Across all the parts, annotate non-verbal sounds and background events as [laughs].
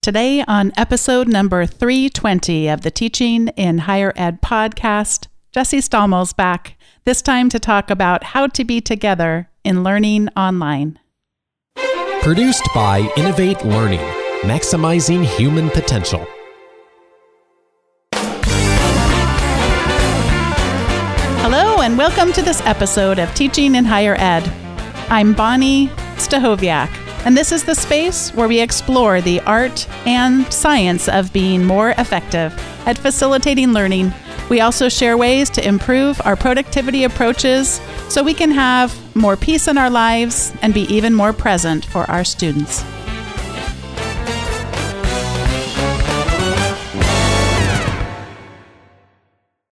Today, on episode number 320 of the Teaching in Higher Ed podcast, Jesse Stommel's back, this time to talk about how to be together in learning online. Produced by Innovate Learning, maximizing human potential. Hello, and welcome to this episode of Teaching in Higher Ed. I'm Bonni Stachowiak and this is the space where we explore the art and science of being more effective at facilitating learning. We also share ways to improve our productivity approaches so we can have more peace in our lives and be even more present for our students.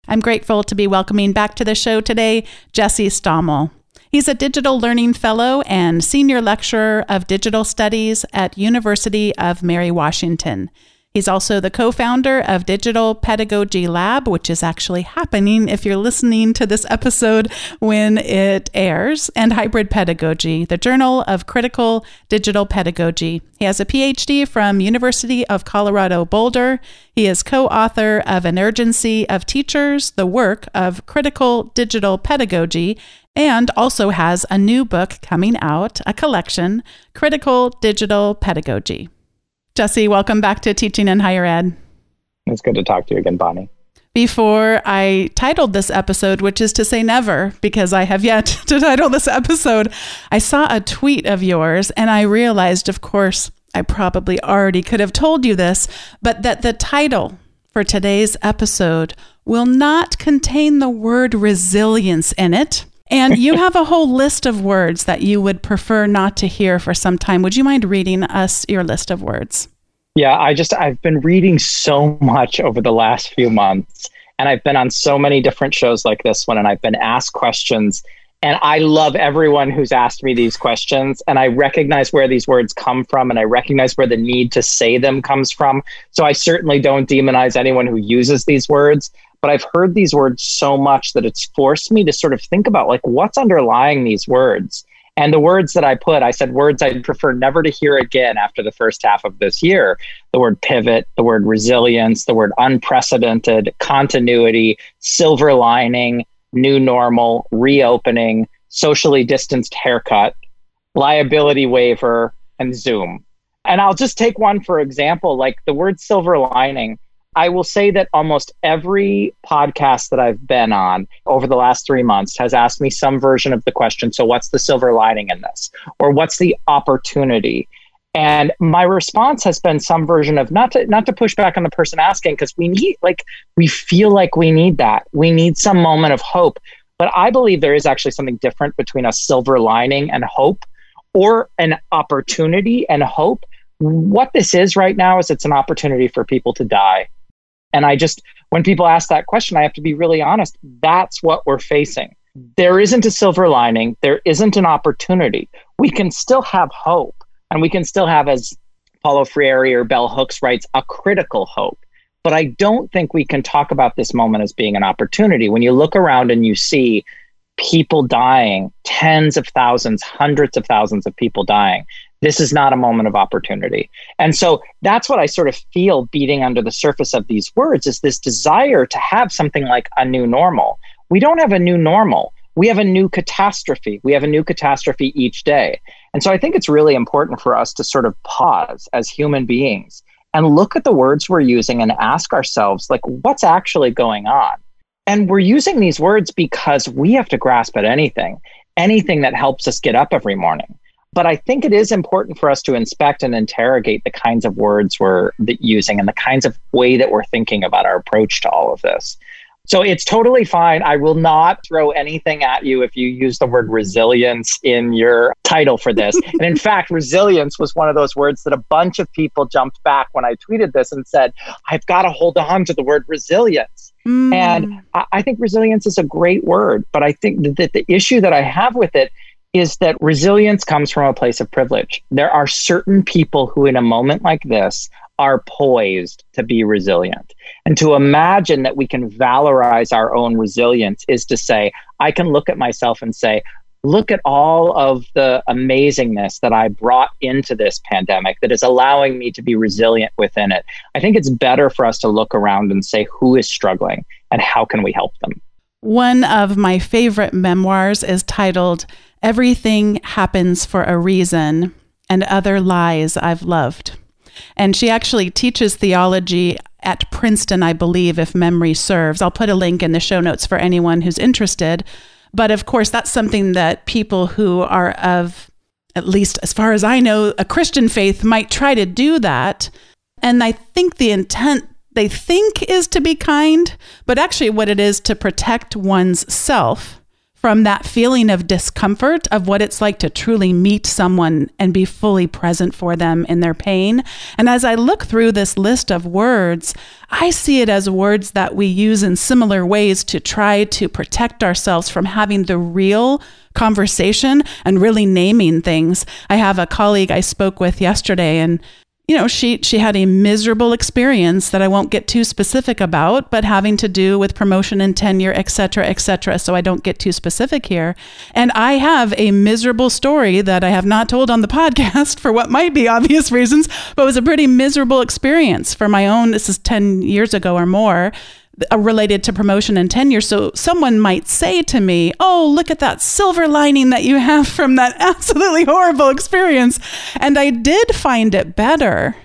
I'm grateful to be welcoming back to the show today Jesse Stommel. He's a digital learning fellow and senior lecturer of digital studies at University of Mary Washington. He's also the co founder of Digital Pedagogy Lab, which is actually happening if you're listening to this episode when it airs, and Hybrid Pedagogy, the Journal of Critical Digital Pedagogy. He has a PhD from University of Colorado Boulder. He is co author of An Urgency of Teachers, the work of critical digital pedagogy, and also has a new book coming out, a collection, Critical Digital Pedagogy. Jesse, welcome back to Teaching in Higher Ed. It's good to talk to you again, Bonni. Before I titled this episode, which is to say never, because I have yet [laughs] to title this episode, I saw a tweet of yours and I realized, of course, I probably already could have told you this, but that the title for today's episode will not contain the word resilience in it. And you have a whole list of words that you would prefer not to hear for some time. Would you mind reading us your list of words? Yeah, I just, I've been reading so much over the last few months. And I've been on so many different shows like this one, and I've been asked questions. And I love everyone who's asked me these questions. And I recognize where these words come from, and I recognize where the need to say them comes from. So I certainly don't demonize anyone who uses these words but I've heard these words so much that it's forced me to sort of think about like what's underlying these words. And the words that I put, I said words I'd prefer never to hear again after the first half of this year. The word pivot, the word resilience, the word unprecedented, continuity, silver lining, new normal, reopening, socially distanced haircut, liability waiver, and Zoom. And I'll just take one for example, like the word silver lining. I will say that almost every podcast that I've been on over the last three months has asked me some version of the question So, what's the silver lining in this? Or what's the opportunity? And my response has been some version of not to not to push back on the person asking because we need like we feel like we need that. We need some moment of hope. But I believe there is actually something different between a silver lining and hope or an opportunity and hope. What this is right now is it's an opportunity for people to die and I just, when people ask that question, I have to be really honest. That's what we're facing. There isn't a silver lining, there isn't an opportunity. We can still have hope, and we can still have, as Paulo Freire or Bell Hooks writes, a critical hope. But I don't think we can talk about this moment as being an opportunity. When you look around and you see people dying, tens of thousands, hundreds of thousands of people dying, this is not a moment of opportunity. And so that's what I sort of feel beating under the surface of these words is this desire to have something like a new normal. We don't have a new normal. We have a new catastrophe. We have a new catastrophe each day. And so I think it's really important for us to sort of pause as human beings and look at the words we're using and ask ourselves, like, what's actually going on? And we're using these words because we have to grasp at anything, anything that helps us get up every morning. But I think it is important for us to inspect and interrogate the kinds of words we're using and the kinds of way that we're thinking about our approach to all of this. So it's totally fine. I will not throw anything at you if you use the word resilience in your title for this. and in [laughs] fact, resilience was one of those words that a bunch of people jumped back when I tweeted this and said, I've got to hold on to the word resilience. Mm. And I, I think resilience is a great word, but I think that the issue that I have with it is that resilience comes from a place of privilege. There are certain people who, in a moment like this, are poised to be resilient. And to imagine that we can valorize our own resilience is to say, I can look at myself and say, look at all of the amazingness that I brought into this pandemic that is allowing me to be resilient within it. I think it's better for us to look around and say who is struggling and how can we help them. One of my favorite memoirs is titled Everything Happens for a Reason and Other Lies I've Loved. And she actually teaches theology at Princeton, I believe, if memory serves. I'll put a link in the show notes for anyone who's interested. But of course, that's something that people who are of, at least as far as I know, a Christian faith might try to do that. And I think the intent they think is to be kind, but actually, what it is to protect one's self from that feeling of discomfort of what it's like to truly meet someone and be fully present for them in their pain. And as I look through this list of words, I see it as words that we use in similar ways to try to protect ourselves from having the real conversation and really naming things. I have a colleague I spoke with yesterday and you know, she she had a miserable experience that I won't get too specific about, but having to do with promotion and tenure, et cetera, et cetera. So I don't get too specific here. And I have a miserable story that I have not told on the [laughs] podcast for what might be obvious reasons, but was a pretty miserable experience for my own. This is 10 years ago or more uh, related to promotion and tenure. So someone might say to me, Oh, look at that silver lining that you have from that [laughs] absolutely horrible experience. And I did find it better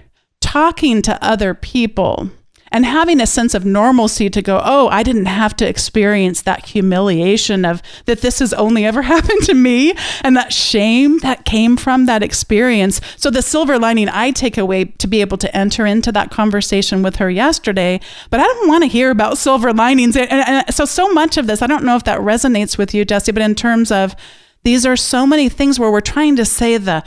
talking to other people and having a sense of normalcy to go, oh, I didn't have to experience that humiliation of that this has only ever [laughs] happened to me and that shame that came from that experience. So the silver lining I take away to be able to enter into that conversation with her yesterday, but I don't want to hear about silver linings. And, and so, so much of this, I don't know if that resonates with you, Jesse, but in terms of these are so many things where we're trying to say the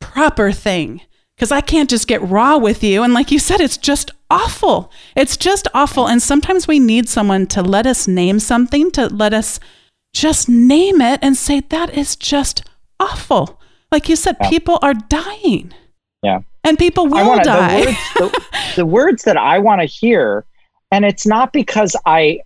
proper thing because I can't just get raw with you. And like you said, it's just awful. It's just awful. And sometimes we need someone to let us name something, to let us just name it and say, that is just awful. Like you said, yeah. people are dying. Yeah. And people will wanna, die. The words, the, [laughs] the words that I want to hear, and it's not because I,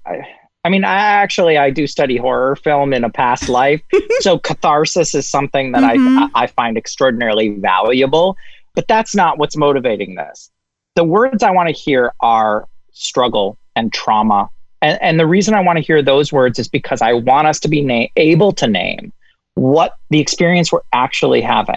I mean, I actually I do study horror film in a past [laughs] life, so catharsis is something that mm-hmm. I I find extraordinarily valuable. But that's not what's motivating this. The words I want to hear are struggle and trauma. And, and the reason I want to hear those words is because I want us to be na- able to name what the experience we're actually having.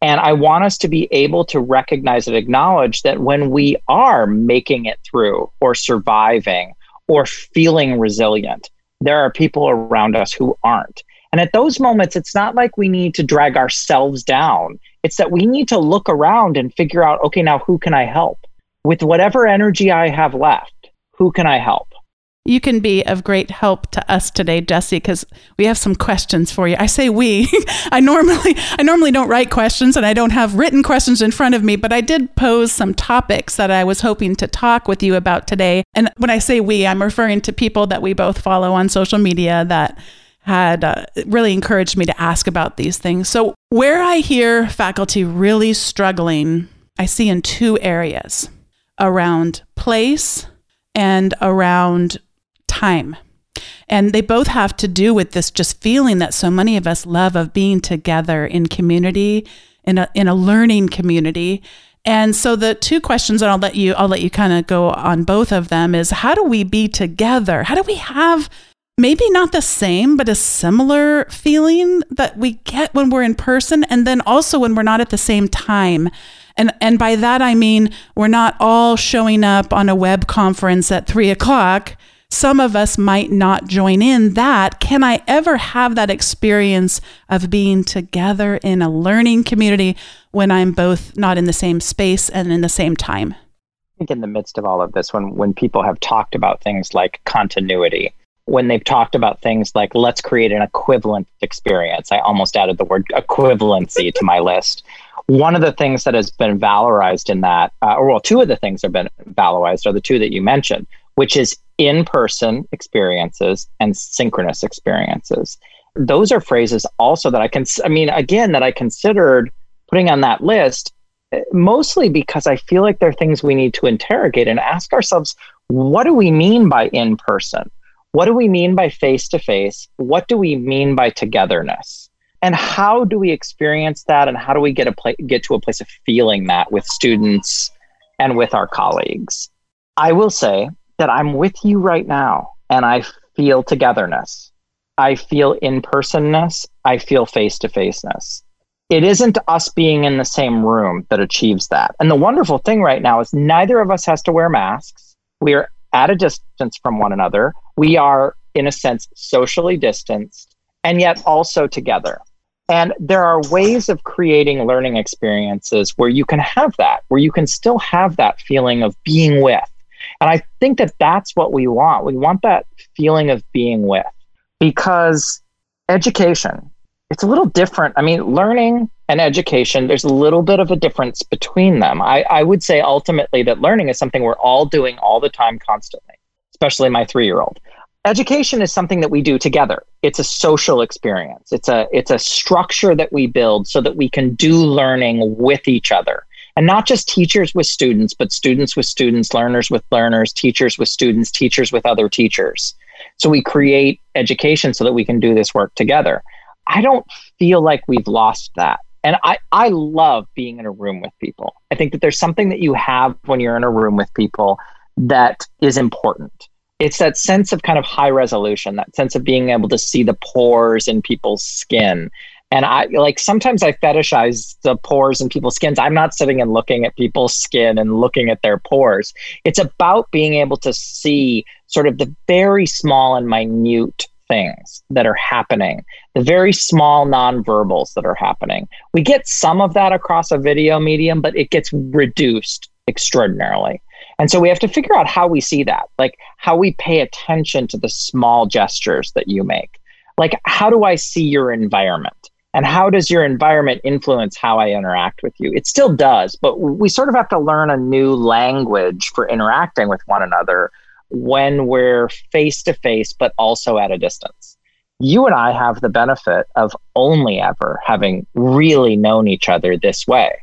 And I want us to be able to recognize and acknowledge that when we are making it through or surviving or feeling resilient, there are people around us who aren't. And at those moments, it's not like we need to drag ourselves down. It's that we need to look around and figure out okay, now who can I help? With whatever energy I have left, who can I help? You can be of great help to us today, Jesse, because we have some questions for you. I say we. [laughs] I normally I normally don't write questions and I don't have written questions in front of me, but I did pose some topics that I was hoping to talk with you about today. And when I say we, I'm referring to people that we both follow on social media that had uh, really encouraged me to ask about these things. So, where I hear faculty really struggling, I see in two areas around place and around time. And they both have to do with this just feeling that so many of us love of being together in community, in a, in a learning community. And so the two questions and I'll let you I'll let you kind of go on both of them is how do we be together? How do we have maybe not the same, but a similar feeling that we get when we're in person and then also when we're not at the same time. And, and by that, I mean, we're not all showing up on a web conference at three o'clock. Some of us might not join in that. Can I ever have that experience of being together in a learning community when I'm both not in the same space and in the same time? I think in the midst of all of this, when when people have talked about things like continuity, when they've talked about things like let's create an equivalent experience. I almost added the word equivalency to my list. One of the things that has been valorized in that, uh, or well, two of the things that have been valorized are the two that you mentioned, which is in person experiences and synchronous experiences. Those are phrases also that I can, I mean, again, that I considered putting on that list eh, mostly because I feel like there are things we need to interrogate and ask ourselves what do we mean by in person? What do we mean by face to face? What do we mean by togetherness? And how do we experience that? And how do we get a pla- get to a place of feeling that with students and with our colleagues? I will say that I'm with you right now, and I feel togetherness. I feel in personness. I feel face to faceness. It isn't us being in the same room that achieves that. And the wonderful thing right now is neither of us has to wear masks. We are at a distance from one another. We are, in a sense, socially distanced and yet also together. And there are ways of creating learning experiences where you can have that, where you can still have that feeling of being with. And I think that that's what we want. We want that feeling of being with because education, it's a little different. I mean, learning and education, there's a little bit of a difference between them. I, I would say ultimately that learning is something we're all doing all the time, constantly, especially my three year old education is something that we do together. It's a social experience. It's a it's a structure that we build so that we can do learning with each other. And not just teachers with students but students with students learners with learners teachers with students teachers with other teachers. So we create education so that we can do this work together. I don't feel like we've lost that and I, I love being in a room with people i think that there's something that you have when you're in a room with people that is important it's that sense of kind of high resolution, that sense of being able to see the pores in people's skin. And I like sometimes I fetishize the pores in people's skins. I'm not sitting and looking at people's skin and looking at their pores. It's about being able to see sort of the very small and minute things that are happening, the very small nonverbals that are happening. We get some of that across a video medium, but it gets reduced extraordinarily. And so we have to figure out how we see that, like how we pay attention to the small gestures that you make. Like, how do I see your environment? And how does your environment influence how I interact with you? It still does, but we sort of have to learn a new language for interacting with one another when we're face to face, but also at a distance. You and I have the benefit of only ever having really known each other this way.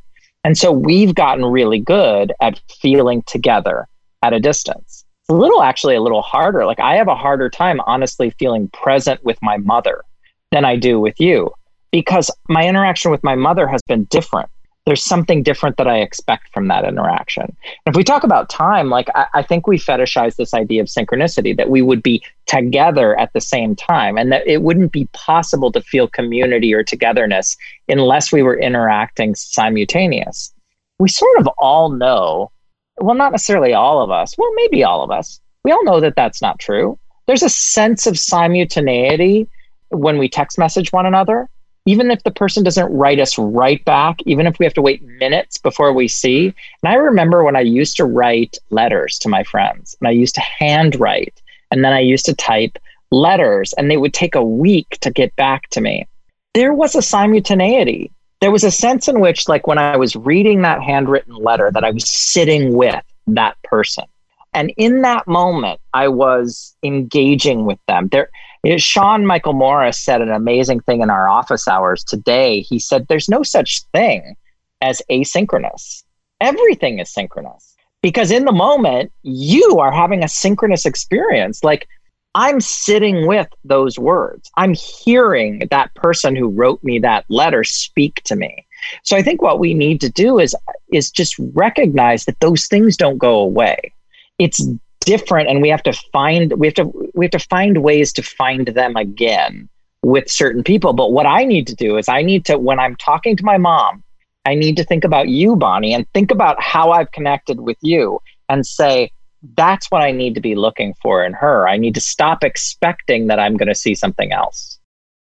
And so we've gotten really good at feeling together at a distance. It's a little actually a little harder. Like I have a harder time honestly feeling present with my mother than I do with you because my interaction with my mother has been different there's something different that I expect from that interaction. And if we talk about time, like I, I, think we fetishize this idea of synchronicity that we would be together at the same time and that it wouldn't be possible to feel community or togetherness unless we were interacting simultaneous. We sort of all know, well, not necessarily all of us, well, maybe all of us. We all know that that's not true. There's a sense of simultaneity when we text message one another even if the person doesn't write us right back, even if we have to wait minutes before we see. And I remember when I used to write letters to my friends, and I used to handwrite, and then I used to type letters, and they would take a week to get back to me. There was a simultaneity. There was a sense in which, like, when I was reading that handwritten letter, that I was sitting with that person. And in that moment, I was engaging with them. There, you Sean Michael Morris said an amazing thing in our office hours today. He said, There's no such thing as asynchronous, everything is synchronous. Because in the moment, you are having a synchronous experience. Like, I'm sitting with those words. I'm hearing that person who wrote me that letter speak to me. So I think what we need to do is is just recognize that those things don't go away. It's different and we have to find we have to we have to find ways to find them again with certain people. But what i need to do is i need to when i'm talking to my mom i need to think about you bonni and think about how i've connected with you and say that's what i need to be looking for in her. I need to stop expecting that i'm going to see something else.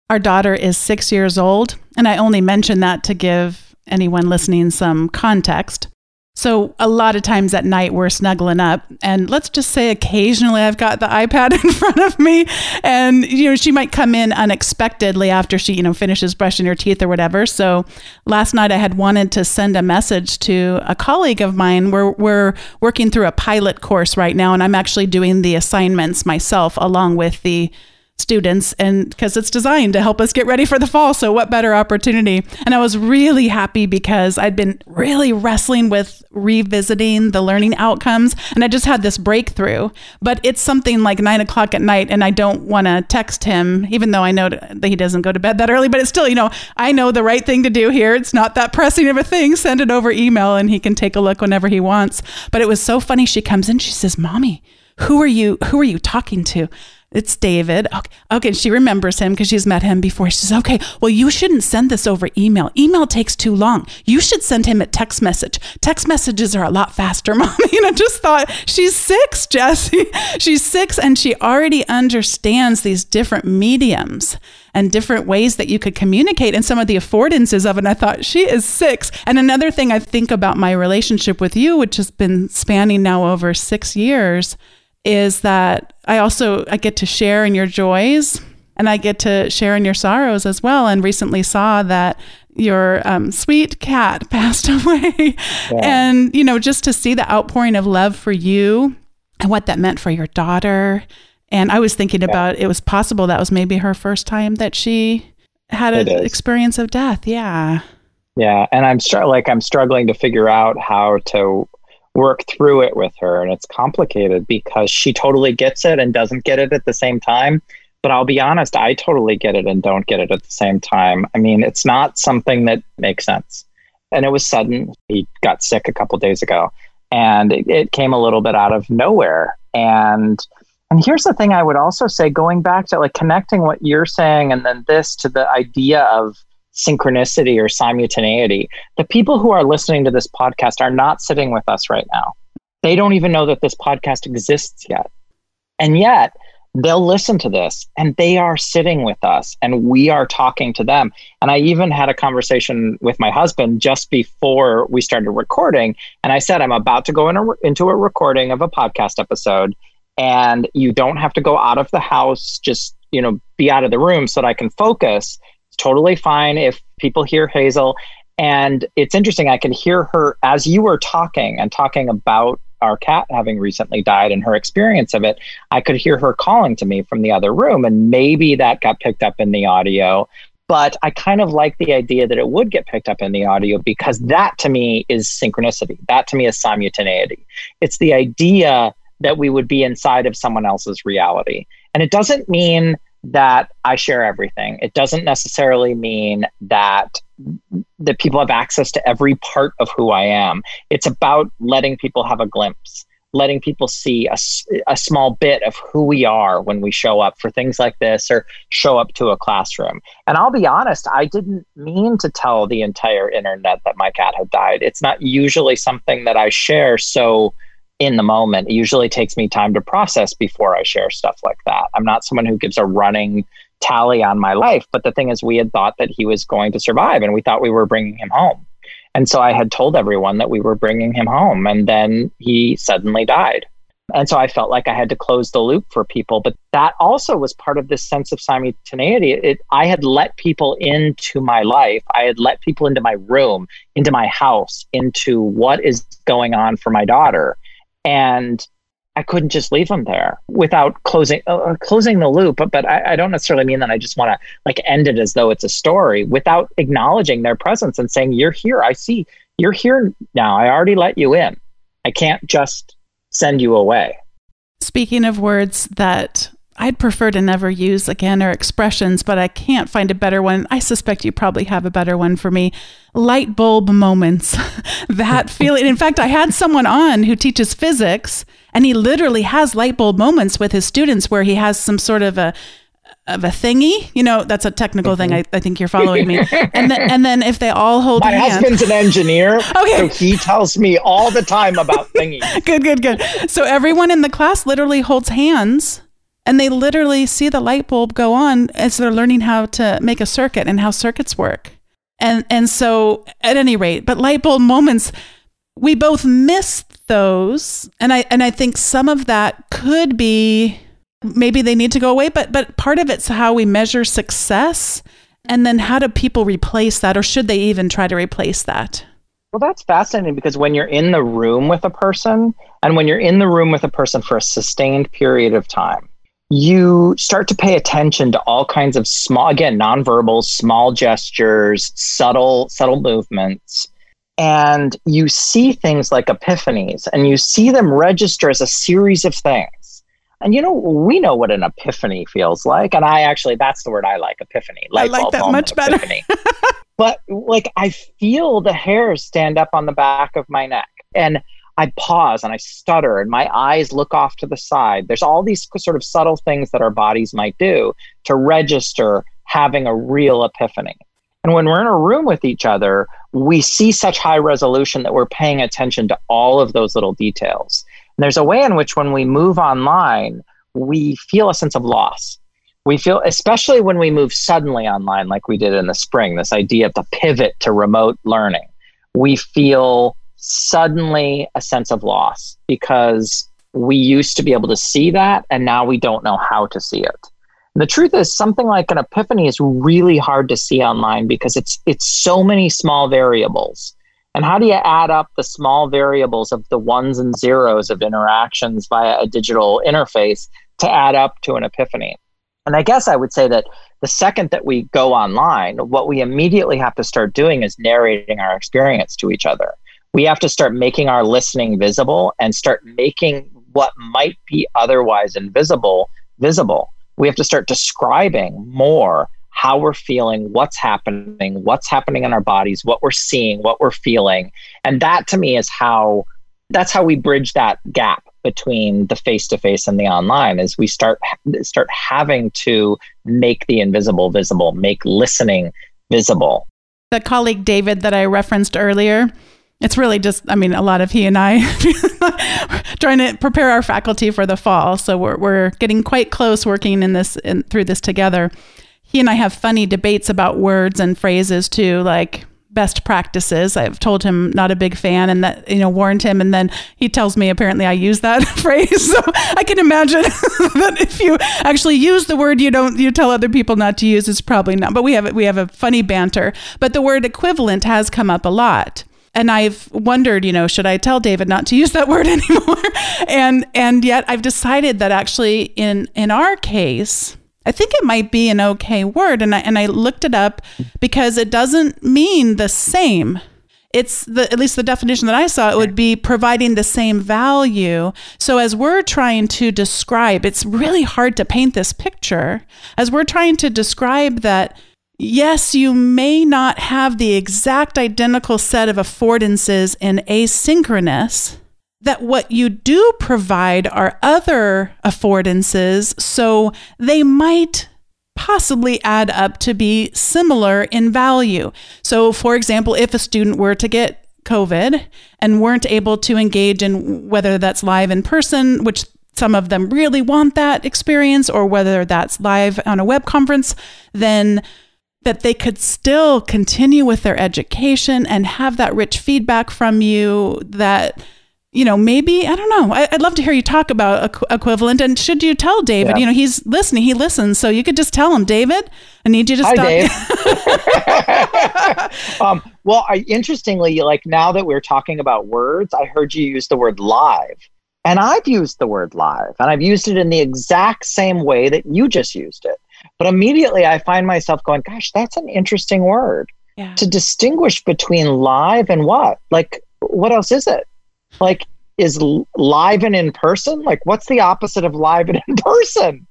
Our daughter is six years old and i only mention that to give anyone listening some context so a lot of times at night we're snuggling up and let's just say occasionally I've got the [laughs] iPad in front of me and you know she might come in unexpectedly after she you know finishes brushing her teeth or whatever. So last night I had wanted to send a message to a colleague of mine. We're we're working through a pilot course right now and I'm actually doing the assignments myself along with the students and because it's designed to help us get ready for the fall so what better opportunity? And i was really happy because i'd been really wrestling with revisiting the learning outcomes and i just had this breakthrough. But it's something like nine o'clock at night and i don't want to text him even though i know that he doesn't go to bed that early but it's still you know i know the right thing to do here. It's not that pressing of a thing. Send it over email and he can take a look whenever he wants. But it was so funny. She comes in she says mommy who are you who are you talking to it's David. Okay, okay. she remembers him because she's met him before. She says, okay, well, you shouldn't send this over email. Email takes too long. You should send him a text message. Text messages are a lot faster, [laughs] mommy. And I just thought, she's six, Jesse. [laughs] she's six and she already understands these different mediums and different ways that you could communicate and some of the affordances of it. And I thought, she is six. And another thing I think about my relationship with you, which has been spanning now over six years, is that I also I get to share in your joys and I get to share in your sorrows as well. And recently saw that your um, sweet cat [laughs] passed away, yeah. and you know just to see the outpouring of love for you and what that meant for your daughter. And I was thinking yeah. about it was possible that was maybe her first time that she had an experience of death. Yeah. Yeah, and I'm str- like I'm struggling to figure out how to work through it with her. And it's complicated because she totally gets it and doesn't get it at the same time. But I'll be honest, I totally get it and don't get it at the same time. I mean, it's not something that makes sense. And it was sudden. He got sick a couple days ago and it, it came a little bit out of nowhere. And and here's the thing I would also say going back to like connecting what you're saying and then this to the idea of synchronicity or simultaneity. The people who are listening to this podcast are not sitting with us right now. They don't even know that this podcast exists yet. And yet, they'll listen to this and they are sitting with us and we are talking to them. And I even had a conversation with my husband just before we started recording. And I said, I'm about to go in a, into a recording of a podcast episode. And you don't have to go out of the house, just, you know, be out of the room so that I can focus totally fine if people hear Hazel. And it's interesting, I can hear her as you were talking and talking about our cat having recently died and her experience of it. I could hear her calling to me from the other room, and maybe that got picked up in the audio. But I kind of like the idea that it would get picked up in the audio because that to me is synchronicity. That to me is simultaneity. It's the idea that we would be inside of someone else's reality. And it doesn't mean that I share everything. It doesn't necessarily mean that that people have access to every part of who I am. It's about letting people have a glimpse, letting people see a, a small bit of who we are when we show up for things like this or show up to a classroom. And I'll be honest, I didn't mean to tell the entire internet that my cat had died. It's not usually something that I share so in the moment. It usually takes me time to process before I share stuff like that. I'm not someone who gives a running tally on my life, but the thing is, we had thought that he was going to survive and we thought we were bringing him home. And so I had told everyone that we were bringing him home, and then he suddenly died. And so I felt like I had to close the loop for people. But that also was part of this sense of simultaneity. It, I had let people into my life. I had let people into my room, into my house, into what is going on for my daughter and I couldn't just leave them there without closing uh, uh closing the loop. But but I, I don't necessarily mean that I just want to like end it as though it's a story without acknowledging their presence and saying you're here. I see you're here now. I already let you in. I can't just send you away. Speaking of words that I'd prefer to never use again or expressions, but I can't find a better one. I suspect you probably have a better one for me. Light bulb moments. [laughs] that [laughs] feeling. In fact, I had someone on who teaches physics, and he literally has light bulb moments with his students where he has some sort of a of a thingy. You know, that's a technical mm-hmm. thing. I, I, think you're following me. And then, and then if they all hold hands. My hands, husband's an engineer. [laughs] Okay. So he tells me all the time about thingies. good, good, good. So everyone in the class literally holds hands and they literally see the light bulb go on as they're learning how to make a circuit and how circuits work. And and so at any rate, but light bulb moments we both missed those and I and I think some of that could be maybe they need to go away, but but part of it's how we measure success and then how do people replace that or should they even try to replace that? Well, that's fascinating because when you're in the room with a person and when you're in the room with a person for a sustained period of time, you start to pay attention to all kinds of small, again, nonverbal, small gestures, subtle, subtle movements. And you see things like epiphanies and you see them register as a series of things. And you know, we know what an epiphany feels like. And I actually, that's the word I like epiphany. I like that much better. [laughs] but like, I feel the hairs stand up on the back of my neck. And I pause and I stutter and my eyes look off to the side. There's all these sort of subtle things that our bodies might do to register having a real epiphany. And when we're in a room with each other, we see such high resolution that we're paying attention to all of those little details. And there's a way in which when we move online, we feel a sense of loss. We feel, especially when we move suddenly online, like we did in the spring, this idea of the pivot to remote learning, we feel suddenly a sense of loss because we used to be able to see that and now we don't know how to see it. And the truth is something like an epiphany is really hard to see online because it's it's so many small variables. And how do you add up the small variables of the ones and zeros of interactions via a digital interface to add up to an epiphany? And I guess I would say that the second that we go online, what we immediately have to start doing is narrating our experience to each other we have to start making our listening visible and start making what might be otherwise invisible visible. We have to start describing more how we're feeling, what's happening, what's happening in our bodies, what we're seeing, what we're feeling. And that to me is how that's how we bridge that gap between the face to face and the online is we start start having to make the invisible visible, make listening visible. The colleague David that I referenced earlier, it's really just, I mean, a lot of he and I [laughs] trying to prepare our faculty for the fall. So we're, we're getting quite close working in this in, through this together. He and I have funny debates about words and phrases too, like best practices. I've told him not a big fan and that, you know, warned him. And then he tells me apparently I use that [laughs] phrase. So I can imagine [laughs] that if you actually use the word you don't, you tell other people not to use, it's probably not. But we have, we have a funny banter. But the word equivalent has come up a lot and I've wondered, you know, should I tell David not to use that [laughs] word anymore? and and yet I've decided that actually in in our case, I think it might be an okay word and I and I looked it up because it doesn't mean the same. It's the at least the definition that I saw it would be providing the same value. So as we're trying to describe, it's really hard to paint this picture. As we're trying to describe that Yes, you may not have the exact identical set of affordances in asynchronous, that what you do provide are other affordances, so they might possibly add up to be similar in value. So, for example, if a student were to get COVID and weren't able to engage in whether that's live in person, which some of them really want that experience, or whether that's live on a web conference, then that they could still continue with their education and have that rich feedback from you that you know maybe i don't know. I, would love to hear you talk about equ- equivalent. And should you tell david yeah. you know he's listening he listens. So you could just tell him david i need you to Hi, stop [laughs] [laughs] um, well I, interestingly like now that we're talking about words i heard you use the word live. And i've used the word live and i've used it in the exact same way that you just used it but immediately I find myself going, gosh, that's an interesting word yeah. to distinguish between live and what? Like, what else is it? Like, is live and in person? Like, what's the opposite of live and in [laughs] person?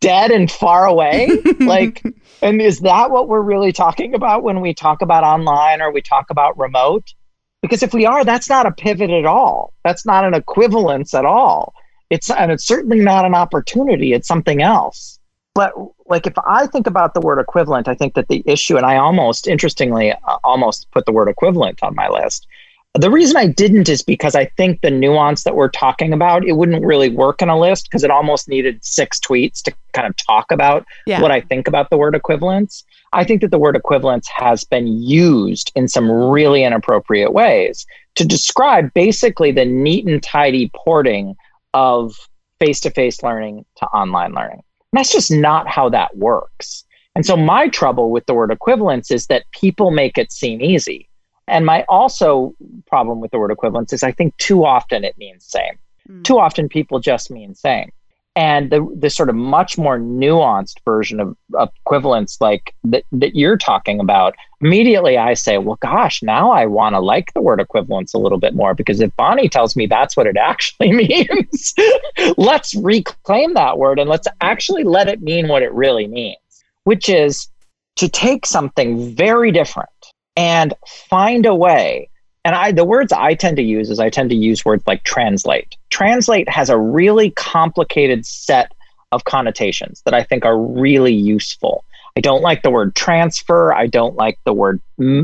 Dead and far away? like, [laughs] and is that what we're really talking about when we talk about online or we talk about remote? Because if we are, that's not a pivot at all. That's not an equivalence at all. It's and it's certainly not an opportunity. It's something else but like if I think about the word equivalent, I think that the issue, and I almost interestingly uh, almost put the word equivalent on my list. The reason I didn't is because I think the nuance that we're talking about, it wouldn't really work in a list because it almost needed six tweets to kind of talk about yeah. what I think about the word equivalence. I think that the word equivalence has been used in some really inappropriate ways to describe basically the neat and tidy porting of face to face learning to online learning that's just not how that works. And so my trouble with the word equivalence is that people make it seem easy. And my also problem with the word equivalence is I think too often it means same. Mm. Too often people just mean same. And the the sort of much more nuanced version of, of equivalence like that, that you're talking about immediately i say well gosh now i want to like the word equivalence a little bit more because if bonni tells me that's what it [laughs] actually means [laughs] let's reclaim that word and let's actually let it mean what it really means which is to take something very different and find a way and I the words I tend to use is I tend to use words like translate. Translate has a really complicated set of connotations that I think are really useful. I don't like the word transfer. I don't like the word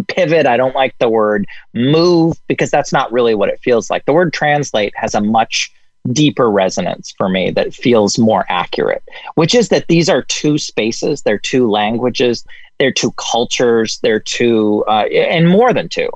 pivot. I don't like the word move because that's not really what it feels like. The word translate has a much deeper resonance for me that feels more accurate, which is that these are two spaces, they're two languages, they're two cultures, they're two, uh, and more than two.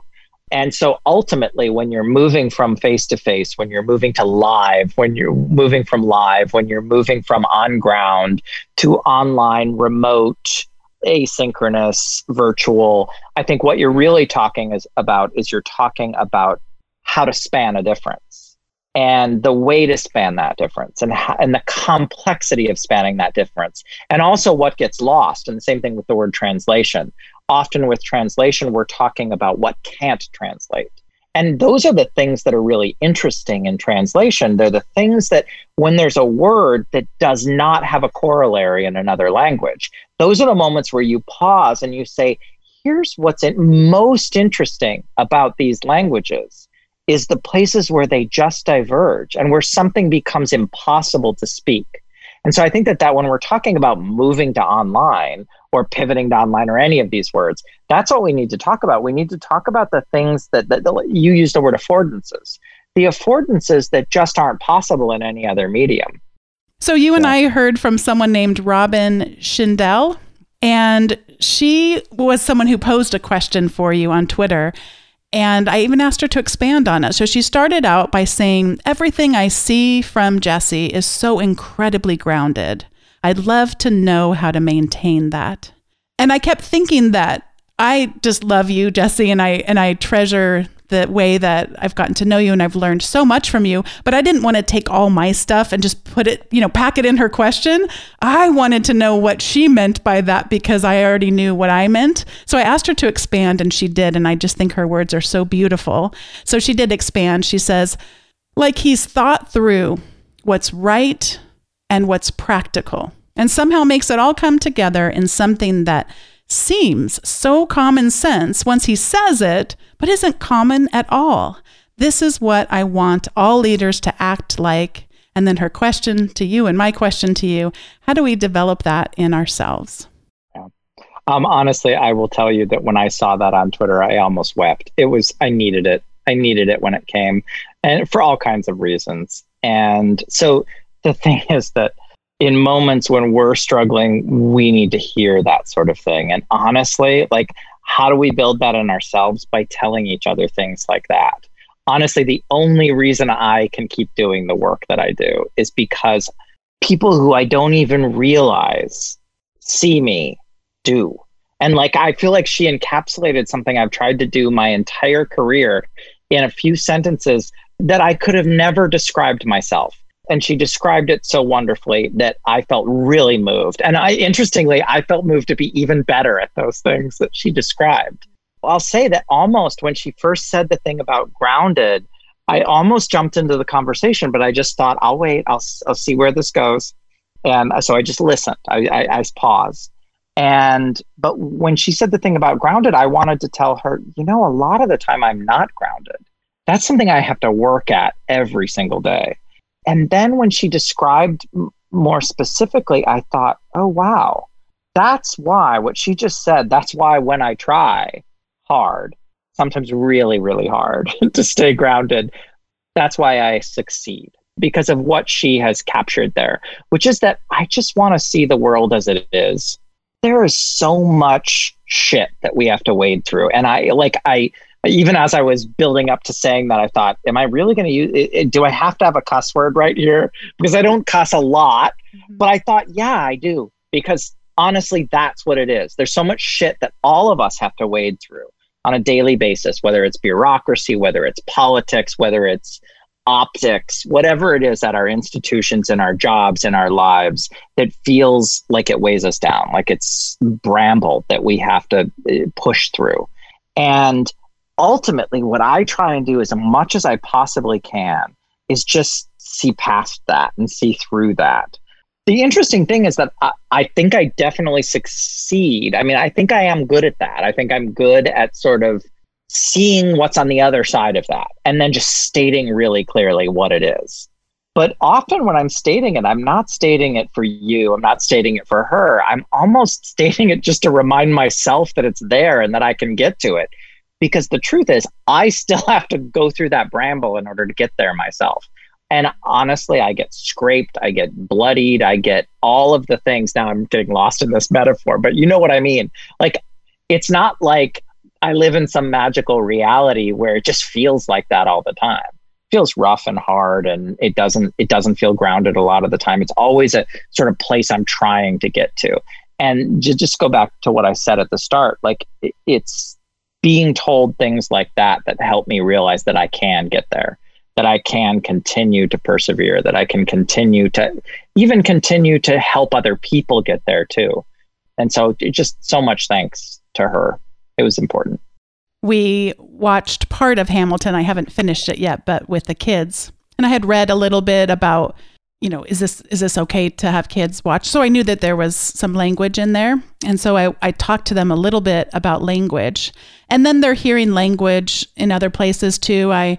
And so ultimately, when you're moving from face to face, when you're moving to live, when you're moving from live, when you're moving from on ground to online, remote, asynchronous, virtual, I think what you're really talking is about is you're talking about how to span a difference and the way to span that difference and, and the complexity of spanning that difference and also what gets lost. And the same thing with the word translation often with translation, we're talking about what can't translate. And those are the things that are really interesting in translation. They're the things that, when there's a word that does not have a corollary in another language, those are the moments where you pause and you say, here's what's most interesting about these languages is the places where they just diverge and where something becomes impossible to speak. And so I think that that when we're talking about moving to online or pivoting to online or any of these words. That's what we need to talk about. We need to talk about the things that, that, that you use the word affordances, the affordances that just aren't possible in any other medium. So you and I heard from someone named Robin Schindel, and she was someone who posed a question for you on Twitter. And I even asked her to expand on it. So she started out by saying, Everything I see from Jesse is so incredibly grounded. I'd love to know how to maintain that. And I kept thinking that I just love you, Jesse, and I and I treasure the way that I've gotten to know you and I've learned so much from you, but I didn't want to take all my stuff and just put it, you know, pack it in her question. I wanted to know what she meant by that because I already knew what I meant. So I asked her to expand and she did. And I just think her words are so beautiful. So she did expand. She says, like he's thought through what's right and what's practical, and somehow makes it all come together in something that seems so common sense once he says it, but isn't common at all. This is what I want all leaders to act like. And then her question to you and my question to you how do we develop that in ourselves? Um, honestly, I will tell you that when I saw that on Twitter, I almost wept. It was, I needed it. I needed it when it came, and for all kinds of reasons. And so the thing is that in moments when we're struggling, we need to hear that sort of thing. And honestly, like, how do we build that in ourselves? By telling each other things like that. Honestly, the only reason I can keep doing the work that I do is because people who I don't even realize see me do. And like, I feel like she encapsulated something I've tried to do my entire career in a few sentences that I could have never described myself and she described it so wonderfully that I felt really moved. And I interestingly, I felt moved to be even better at those things that she described. I'll say that almost when she first said the thing about grounded, I almost jumped into the conversation, but I just thought, I'll wait, I'll, I'll see where this goes. And so I just listened, I, I, I paused. And, but when she said the thing about grounded, I wanted to tell her, you know, a lot of the time I'm not grounded. That's something I have to work at every single day. And then when she described m- more specifically, I thought, oh, wow, that's why what she just said, that's why when I try hard, sometimes really, really hard [laughs] to stay grounded, that's why I succeed because of what she has captured there, which is that I just want to see the world as it is. There is so much shit that we have to wade through. And I like, I, even as I was building up to saying that, I thought, am I really going to use it, Do I have to have a cuss word right here? Because I don't cuss a lot. Mm-hmm. But I thought, yeah, I do. Because honestly, that's what it is. There's so much shit that all of us have to wade through on a daily basis, whether it's bureaucracy, whether it's politics, whether it's optics, whatever it is at our institutions and our jobs and our lives that feels like it weighs us down, like it's bramble that we have to uh, push through. And ultimately, what I try and do as much as I possibly can is just see past that and see through that. The interesting thing is that I, I think I definitely succeed. I mean, I think I am good at that. I think I'm good at sort of seeing what's on the other side of that and then just stating really clearly what it is. But often when I'm stating it, I'm not stating it for you. I'm not stating it for her. I'm almost [laughs] stating it just to remind myself that it's there and that I can get to it. Because the truth is, I still [laughs] have to go through that bramble in order to get there myself. And honestly, I get scraped, I get bloodied, I get all of the things. Now I'm getting lost in this [laughs] metaphor, but you know what I mean. Like, it's not like I live in some magical reality where it just feels like that all the time. It feels rough and hard and it doesn't it doesn't feel grounded a lot of the time. It's always a sort of place I'm trying to get to. And just go back to what I said at the start, like it's being told things like that that help me realize that I can get there, that I can continue to persevere, that I can continue to even continue to help other people get there too. And so just so much thanks to her it was important. We watched part of Hamilton. I haven't finished it yet, but with the kids. And I had read a little bit about, you know, is this is this okay to have kids watch? So I knew that there was some language in there. And so I, I talked to them a little bit about language. And then they're hearing language in other places too. I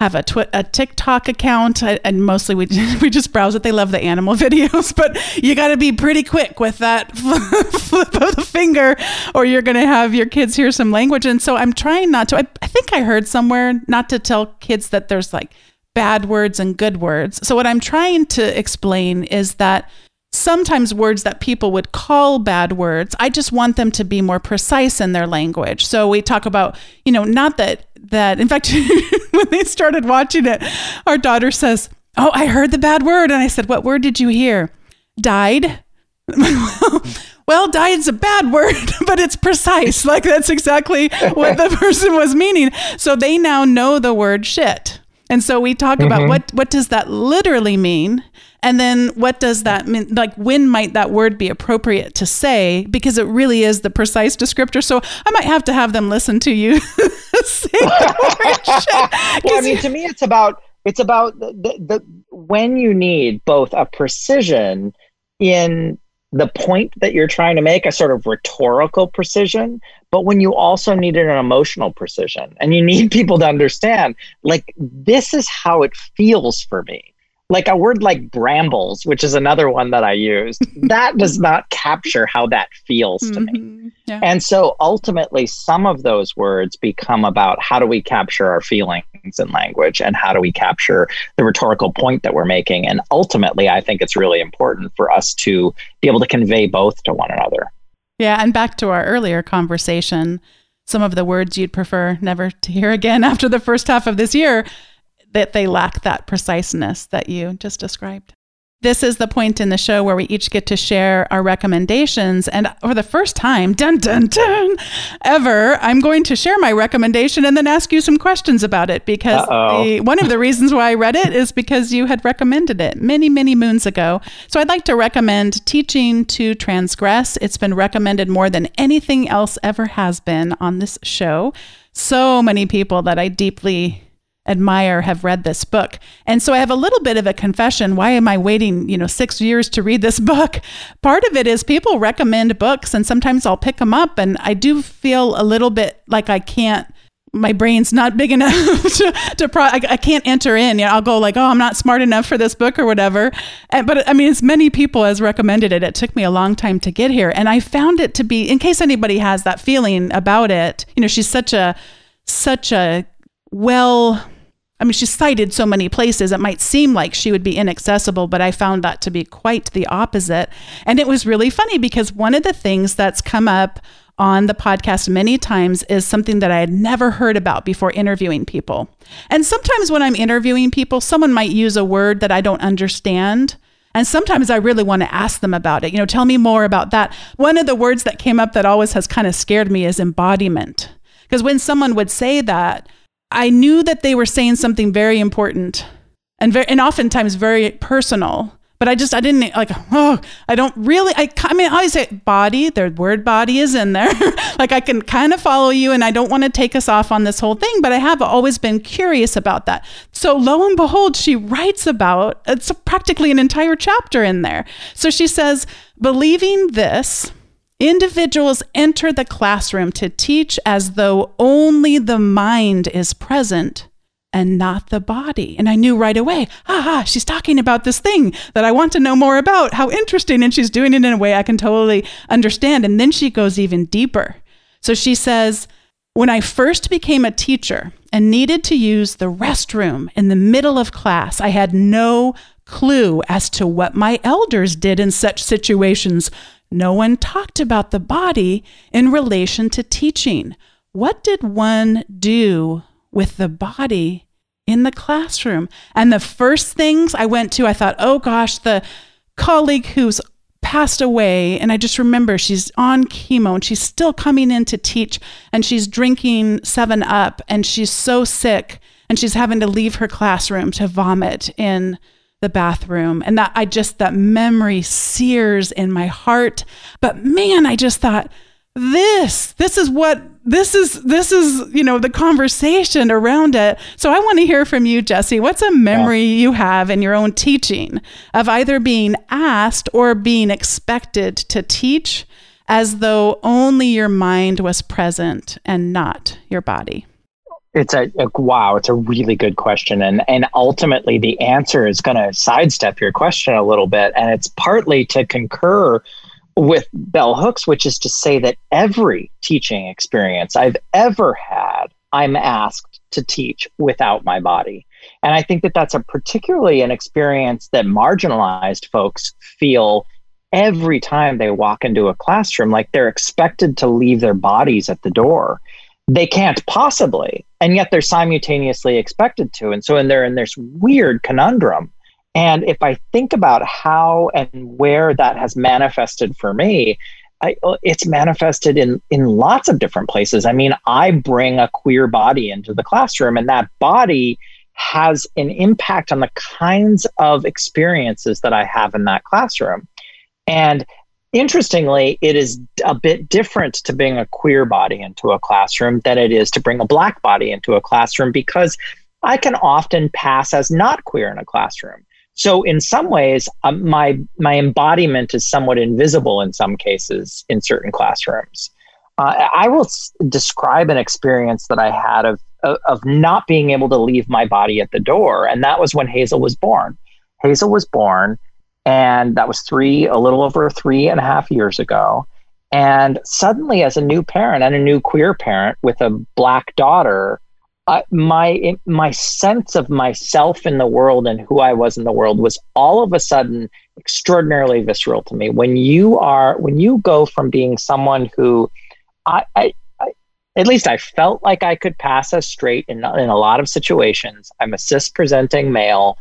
have a twi- a TikTok account, and mostly we [laughs] we just browse it. They love the animal [laughs] videos, but you got to be pretty quick with that [laughs] flip of the finger, or you're going to have your kids hear some language. And so I'm trying not to. I, I think I heard somewhere not to tell kids that there's like bad words and good words. So what I'm trying to explain is that sometimes words that people would call bad words, I just want them to be more precise in their language. So we talk about, you know, not that that in fact [laughs] when they started watching it, our daughter says, "Oh, I heard the bad word." And I said, "What word did you hear?" Died. [laughs] well, died's a bad word, [laughs] but it's precise. Like that's exactly what the person was meaning. So they now know the word shit. And so we talk mm-hmm. about what what does that literally mean? And then what does that mean? Like, when might that word be appropriate to say? Because it really is the precise descriptor. So I might have to have them listen to you [laughs] say the [laughs] well, I mean, to me, it's about it's about the, the, the when you need both a precision in the point that you're trying to make, a sort of rhetorical precision, but when you also need an emotional precision and you need [laughs] people to understand, like, this is how it feels for me like a word like brambles, which is another one that I used, [laughs] that does not capture how that feels to mm-hmm. me. Yeah. And so ultimately, some of those words become about how do we capture our feelings in language and how do we capture the rhetorical point that we're making. And ultimately, I think it's really important for us to be able to convey both to one another. Yeah. And back to our earlier conversation, some of the words you'd prefer never to hear again [laughs] after the first half of this year that they lack that preciseness that you just described. This is the point in the show where we each get to share our recommendations. And for the first time, dun dun dun, ever, I'm going to share my recommendation and then ask you some questions about it because the, [laughs] one of the reasons why I read it is because you had recommended it many, many moons ago. So I'd like to recommend Teaching to Transgress. It's been recommended more than anything else ever has been on this show. So many people that I deeply admire have read this book. And so I have a little bit of a confession. Why am I waiting, you know, 6 years to read this [laughs] book? Part of it is people recommend books and sometimes I'll pick them up and I do feel a little bit like I can't my brain's not big [laughs] enough to, to pro- I, I, can't enter in. You know, I'll go like, oh, I'm not smart enough for this book or whatever. And, but I mean, as many people as recommended it. It took me a long time to get here, and I found it to be. In case anybody has that feeling about it, you know, she's such a such a well I mean, she's cited so many places, it might seem like she would be inaccessible, but I found that to be quite the opposite. And it was really funny because one of the things that's come up on the podcast many times is something that I had never heard about before interviewing people. And sometimes when I'm interviewing people, someone might use a word that I don't understand. And sometimes I really want to ask them about it. You know, tell me more about that. One of the words that came up that always has kind of scared me is embodiment. Because when someone would say that, I knew that they were saying something very important and very, and oftentimes very personal. But I just I didn't like oh I don't really I I mean I always say body the word body is in there [laughs] like I can kind of follow you and I don't want to take us off on this whole thing but I have always been curious about that so lo and behold she writes about it's practically an entire chapter in there so she says believing this Individuals enter the classroom to teach as though only the mind is present and not the body. And I knew right away, aha, she's talking about this thing that I want to know more about. How interesting. And she's doing it in a way I can totally understand. And then she goes even deeper. So she says, when I first became a teacher and needed to use the restroom in the middle of class, I had no clue as to what my elders did in such situations, no one talked about the body in relation to teaching. What did one do with the body in the classroom? And the first things I went to, I thought, oh gosh, the colleague who's passed away. And I just remember she's on chemo and she's still coming in to teach and she's drinking 7 Up and she's so sick and she's having to leave her classroom to vomit in the bathroom. And that I just that memory sears in my heart. But man I just thought this this is what this is this is you know the conversation around it. So i want to hear from you jesse. What's a memory yeah. you have in your own teaching of either being asked or being expected to teach as though only your mind was present and not your body it's a, a, wow it's a really good question and and ultimately the answer is going to sidestep your question a little bit and it's partly to concur with bell hooks which is to say that every teaching experience i've ever had i'm asked to teach without my body. And i think that that's a particularly an experience that marginalized folks feel every time they walk into a classroom like they're expected to leave their bodies at the door they can't possibly and yet they're simultaneously expected to. And so and they're in this weird conundrum. And if i think about how and where that has manifested for me I, it's manifested in in lots of different places. I mean i bring a queer body into the classroom and that body has an impact on the kinds of experiences that i have in that classroom. And Interestingly, it is a bit different to bring a queer body into a classroom than it is to bring a black body into a classroom because I can often pass as not queer in a classroom. So in some ways, um, my my embodiment is somewhat invisible in some cases in certain classrooms. Uh, I will s- describe an experience that I had of, of of not being able to leave my body at the door, and that was when Hazel was born. Hazel was born and that was three, a little over three and a half years ago. And suddenly, as a new parent and a new queer parent with a black daughter, my my sense of myself in the world and who I was in the world was all of a sudden extraordinarily visceral to me. When you are when you go from being someone who I, I, I at least I felt like I could pass as straight in in a lot of situations. I'm a cis presenting male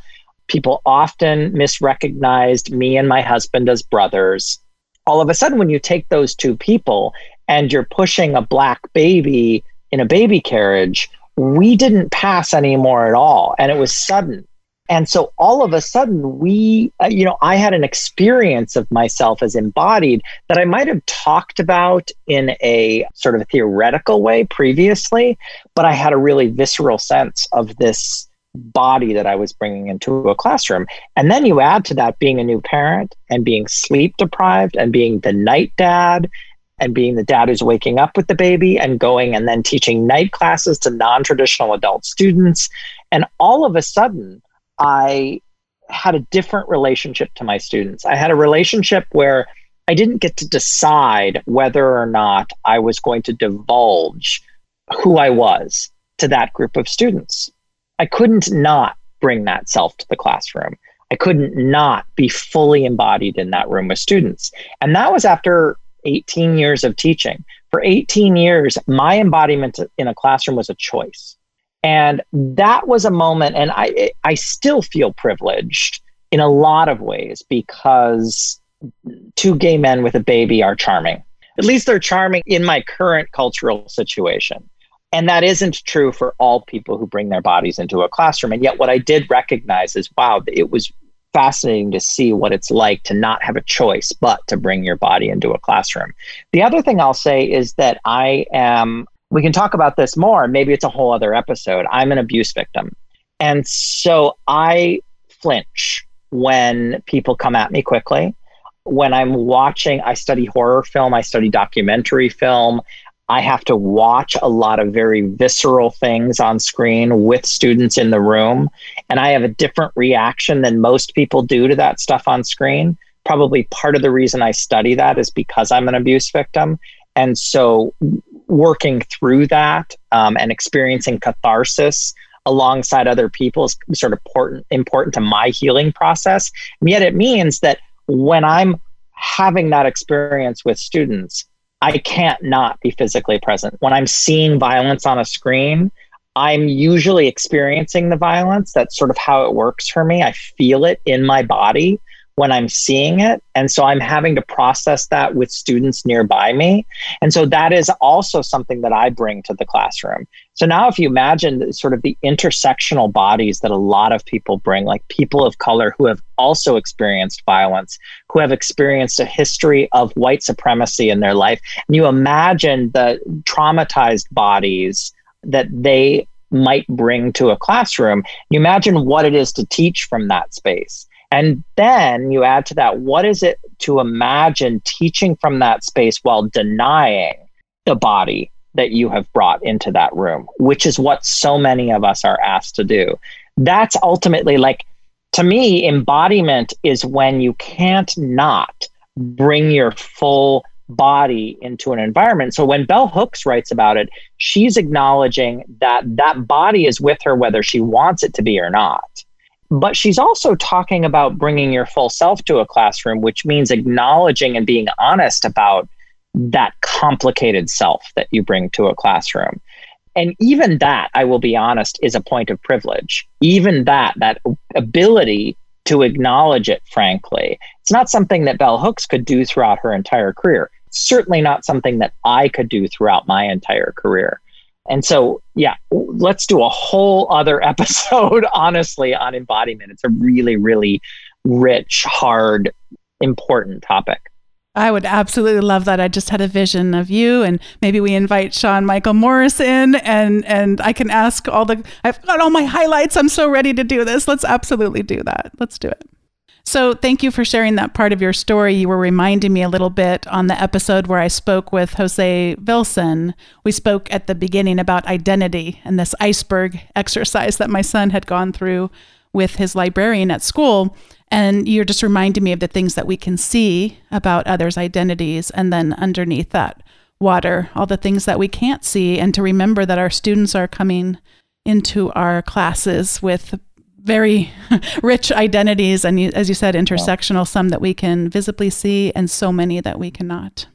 People often misrecognized me and my husband as brothers. All of a sudden, when you take those two people and you're pushing a black baby in a baby carriage, we didn't pass anymore at all. And it was sudden. And so all of a sudden, we, uh, you know, I had an experience of myself as embodied that I might have talked about in a sort of theoretical way previously, but I had a really visceral sense of this body that I was bringing into a classroom. And then you add to that being a new parent and being sleep deprived and being the night dad and being the dad who's waking up with the baby and going and then teaching night classes to non traditional adult students. And all of a sudden, I had a different relationship to my students. I had a relationship where I didn't get to decide whether or not I was going to divulge who I was to that group of students. I couldn't not bring that self to the classroom. I couldn't not be fully embodied in that room with students. And that was after 18 years of teaching. For 18 years, my embodiment in a classroom was a choice. And that was a moment, and I, I still feel privileged in a lot of ways because two gay men with a baby are charming. At least they're charming in my current cultural situation. And that isn't true for all people who bring their bodies into a classroom. And yet, what I did recognize is wow, it was fascinating to see what it's like to not have a choice but to bring your body into a classroom. The other thing I'll say is that I am, we can talk about this more, maybe it's a whole other episode. I'm an abuse victim. And so I flinch when people come at me quickly. When I'm watching, I study horror film, I study documentary film. I have to watch a lot of very visceral things on screen with students in the room. And I have a different reaction than most people do to that stuff on screen. Probably part of the reason I study that is because I'm an abuse victim. And so working through that um, and experiencing catharsis alongside other people is sort of important important to my healing process. And yet it means that when I'm having that experience with students, I can't not be physically present. When I'm seeing violence on a screen, I'm usually experiencing the violence. That's sort of how it works for me. I feel it in my body when I'm seeing it. And so I'm having to process that with students nearby me. And so that is also something that I bring to the classroom. So now, if you imagine sort of the intersectional bodies that a lot of people bring, like people of color who have also experienced violence, who have experienced a history of white supremacy in their life, and you imagine the traumatized bodies that they might bring to a classroom, you imagine what it is to teach from that space. And then you add to that what is it to imagine teaching from that space while denying the body that you have brought into that room, which is what so many of us are asked to do. That's ultimately like, to me, embodiment is when you can't not bring your full body into an environment. So when Bell Hooks writes about it, she's acknowledging that that body is with her whether she wants it to be or not. But she's also talking about bringing your full self to a classroom, which means acknowledging and being honest about that complicated self that you bring to a classroom. And even that, I will be honest, is a point of privilege. Even that, that ability to acknowledge it, frankly, it's not something that Bell Hooks could do throughout her entire career. Certainly not something that I could do throughout my entire career. And so, yeah, let's do a whole other [laughs] episode, honestly, on embodiment. It's a really, really rich, hard, important topic. I would absolutely love that. I just had a vision of you, and maybe we invite Sean Michael Morris in, and and I can ask all the. I've got all my highlights. I'm so ready to do this. Let's absolutely do that. Let's do it. So, thank you for sharing that part of your story. You were reminding me a little bit on the episode where I spoke with Jose Vilson. We spoke at the beginning about identity and this iceberg exercise that my son had gone through with his librarian at school. And you're just reminding me of the things that we can see about others' identities. And then underneath that water, all the things that we can't see. And to remember that our students are coming into our classes with very [laughs] rich identities and as you said intersectional some that we can visibly see and so many that we cannot.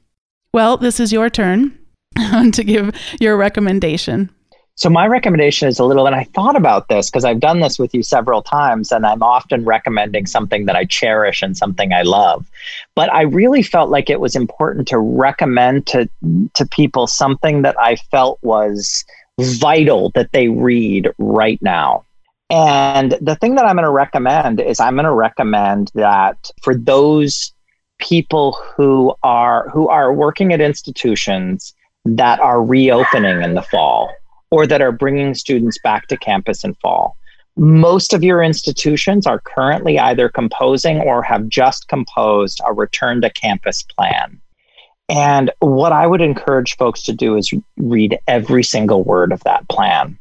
Well this is your turn [laughs] to give your recommendation. So my recommendation is a little and i thought about this because i've done this with you several times and i'm often recommending something that i cherish and something i love. But i really felt like it was important to recommend to to people something that i felt was vital that they read right now and the thing that I'm going to recommend is I'm going to recommend that for those people who are who are working at institutions that are reopening in the fall or that are bringing students back to campus in fall. Most of your institutions are currently either composing or have just composed a return to campus plan. And what I would encourage folks to do is read every single word of that plan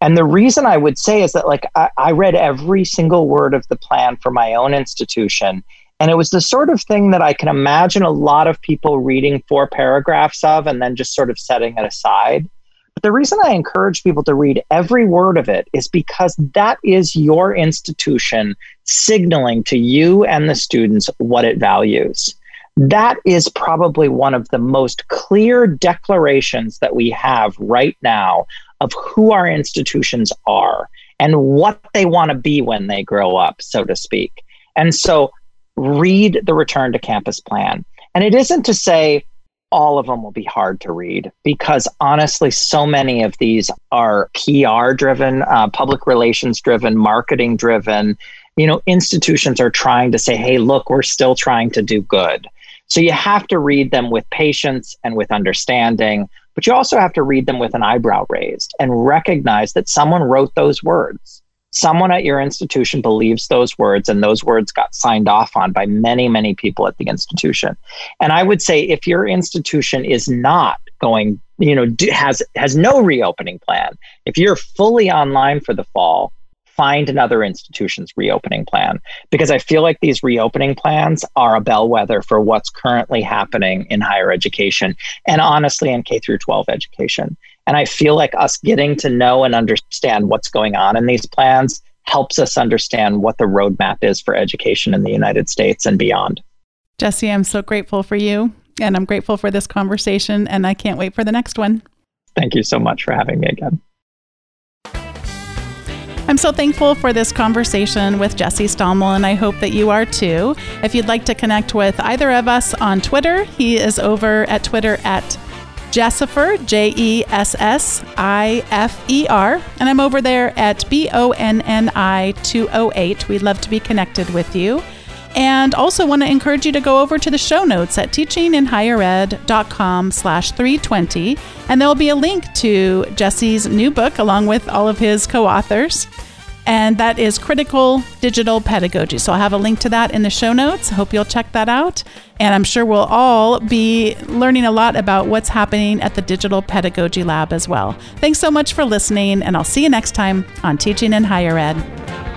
and the reason I would say is that, like, I, I, read every single word of the plan for my own institution. And it was the sort of thing that I can imagine a lot of people reading four paragraphs of and then just sort of setting it aside. But the reason I encourage people to read every word of it is because that is your institution signaling to you and the students what it values. That is probably one of the most clear declarations that we have right now of who our institutions are and what they want to be when they grow up, so to speak. And so read the return to campus plan. And it isn't to say, all of them will be hard to read because honestly, so many of these are PR driven, uh, public relations driven, marketing driven. You know, institutions are trying to say, hey, look, we're still trying to do good. So you have to read them with patience and with understanding, but you also have to read them with an eyebrow raised and recognize that someone wrote those words. Someone at your institution believes those words and those words got signed off on by many many people at the institution. And i would say if your institution is not going you know has has no reopening plan if you're fully online for the fall find another institution's reopening plan because i feel like these reopening plans are a bellwether for what's currently happening in higher education and honestly in k through 12 education and I feel like us getting to know and understand what's going on in these plans helps us understand what the roadmap is for education in the United States and beyond. Jesse, I'm so grateful for you and I'm grateful for this conversation and I can't wait for the next one. Thank you so much for having me again. I'm so thankful for this conversation with Jesse Stommel, and I hope that you are too. If you'd like to connect with either of us on Twitter, he is over at Twitter at Jessifer, J E S S I F E R. And I'm over there at B O N N I 208. We'd love to be connected with you. And also want to encourage you to go over to the show notes at teachinginhighered.com slash 320. And there'll be a link to Jesse's new book along with all of his co-authors and that is Critical Digital Pedagogy. So I'll have a link to that in the show notes. Hope you'll check that out. And I'm sure we'll all be learning a lot about what's happening at the Digital Pedagogy Lab as well. Thanks so much for listening, and I'll see you next time on Teaching in Higher Ed.